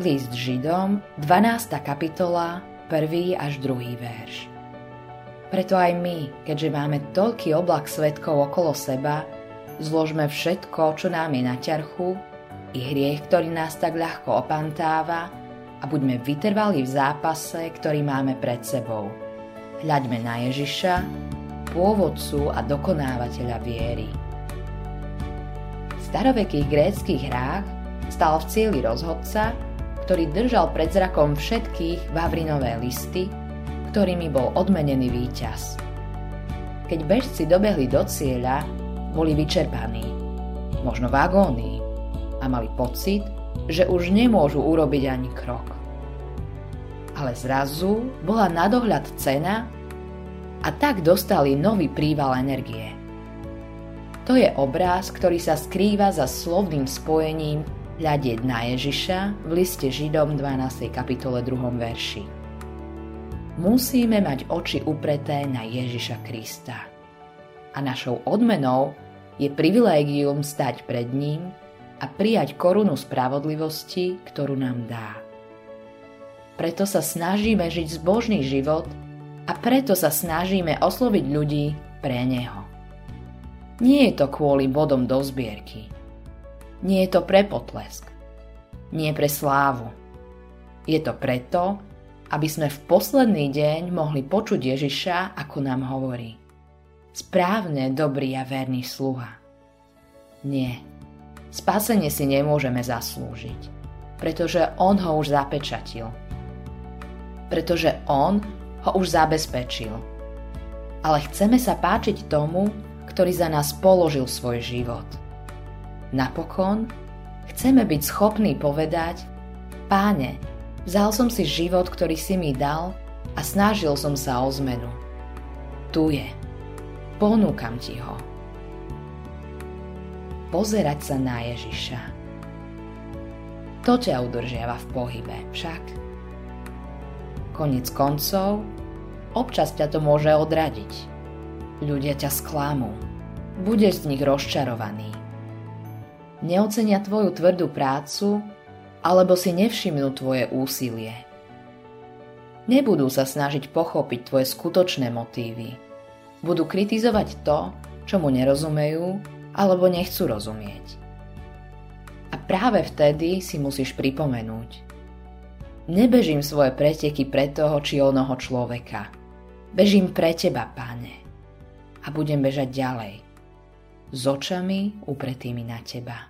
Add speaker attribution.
Speaker 1: List Židom, 12. kapitola, 1. až 2. verš. Preto aj my, keďže máme toľký oblak svetkov okolo seba, zložme všetko, čo nám je na ťarchu, i hriech, ktorý nás tak ľahko opantáva a buďme vytrvali v zápase, ktorý máme pred sebou. Hľaďme na Ježiša, pôvodcu a dokonávateľa viery. V starovekých gréckých hrách stal v cieli rozhodca, ktorý držal pred zrakom všetkých vavrinové listy, ktorými bol odmenený víťaz. Keď bežci dobehli do cieľa, boli vyčerpaní, možno v agónii, a mali pocit, že už nemôžu urobiť ani krok. Ale zrazu bola nadohľad cena a tak dostali nový príval energie. To je obráz, ktorý sa skrýva za slovným spojením hľadieť na Ježiša v liste Židom 12. kapitole 2. verši musíme mať oči upreté na Ježiša Krista. A našou odmenou je privilégium stať pred ním a prijať korunu spravodlivosti, ktorú nám dá. Preto sa snažíme žiť zbožný život a preto sa snažíme osloviť ľudí pre Neho. Nie je to kvôli bodom do zbierky. Nie je to pre potlesk. Nie pre slávu. Je to preto, aby sme v posledný deň mohli počuť Ježiša, ako nám hovorí. Správne, dobrý a verný sluha. Nie. Spásenie si nemôžeme zaslúžiť, pretože On ho už zapečatil. Pretože On ho už zabezpečil. Ale chceme sa páčiť tomu, ktorý za nás položil svoj život. Napokon chceme byť schopní povedať, Páne, Vzal som si život, ktorý si mi dal a snažil som sa o zmenu. Tu je. Ponúkam ti ho. Pozerať sa na Ježiša. To ťa udržiava v pohybe, však. Konec koncov, občas ťa to môže odradiť. Ľudia ťa sklámu. Budeš z nich rozčarovaný. Neocenia tvoju tvrdú prácu alebo si nevšimnú tvoje úsilie. Nebudú sa snažiť pochopiť tvoje skutočné motívy. Budú kritizovať to, čo mu nerozumejú alebo nechcú rozumieť. A práve vtedy si musíš pripomenúť. Nebežím svoje preteky pre toho či onoho človeka. Bežím pre teba, páne. A budem bežať ďalej. S očami upretými na teba.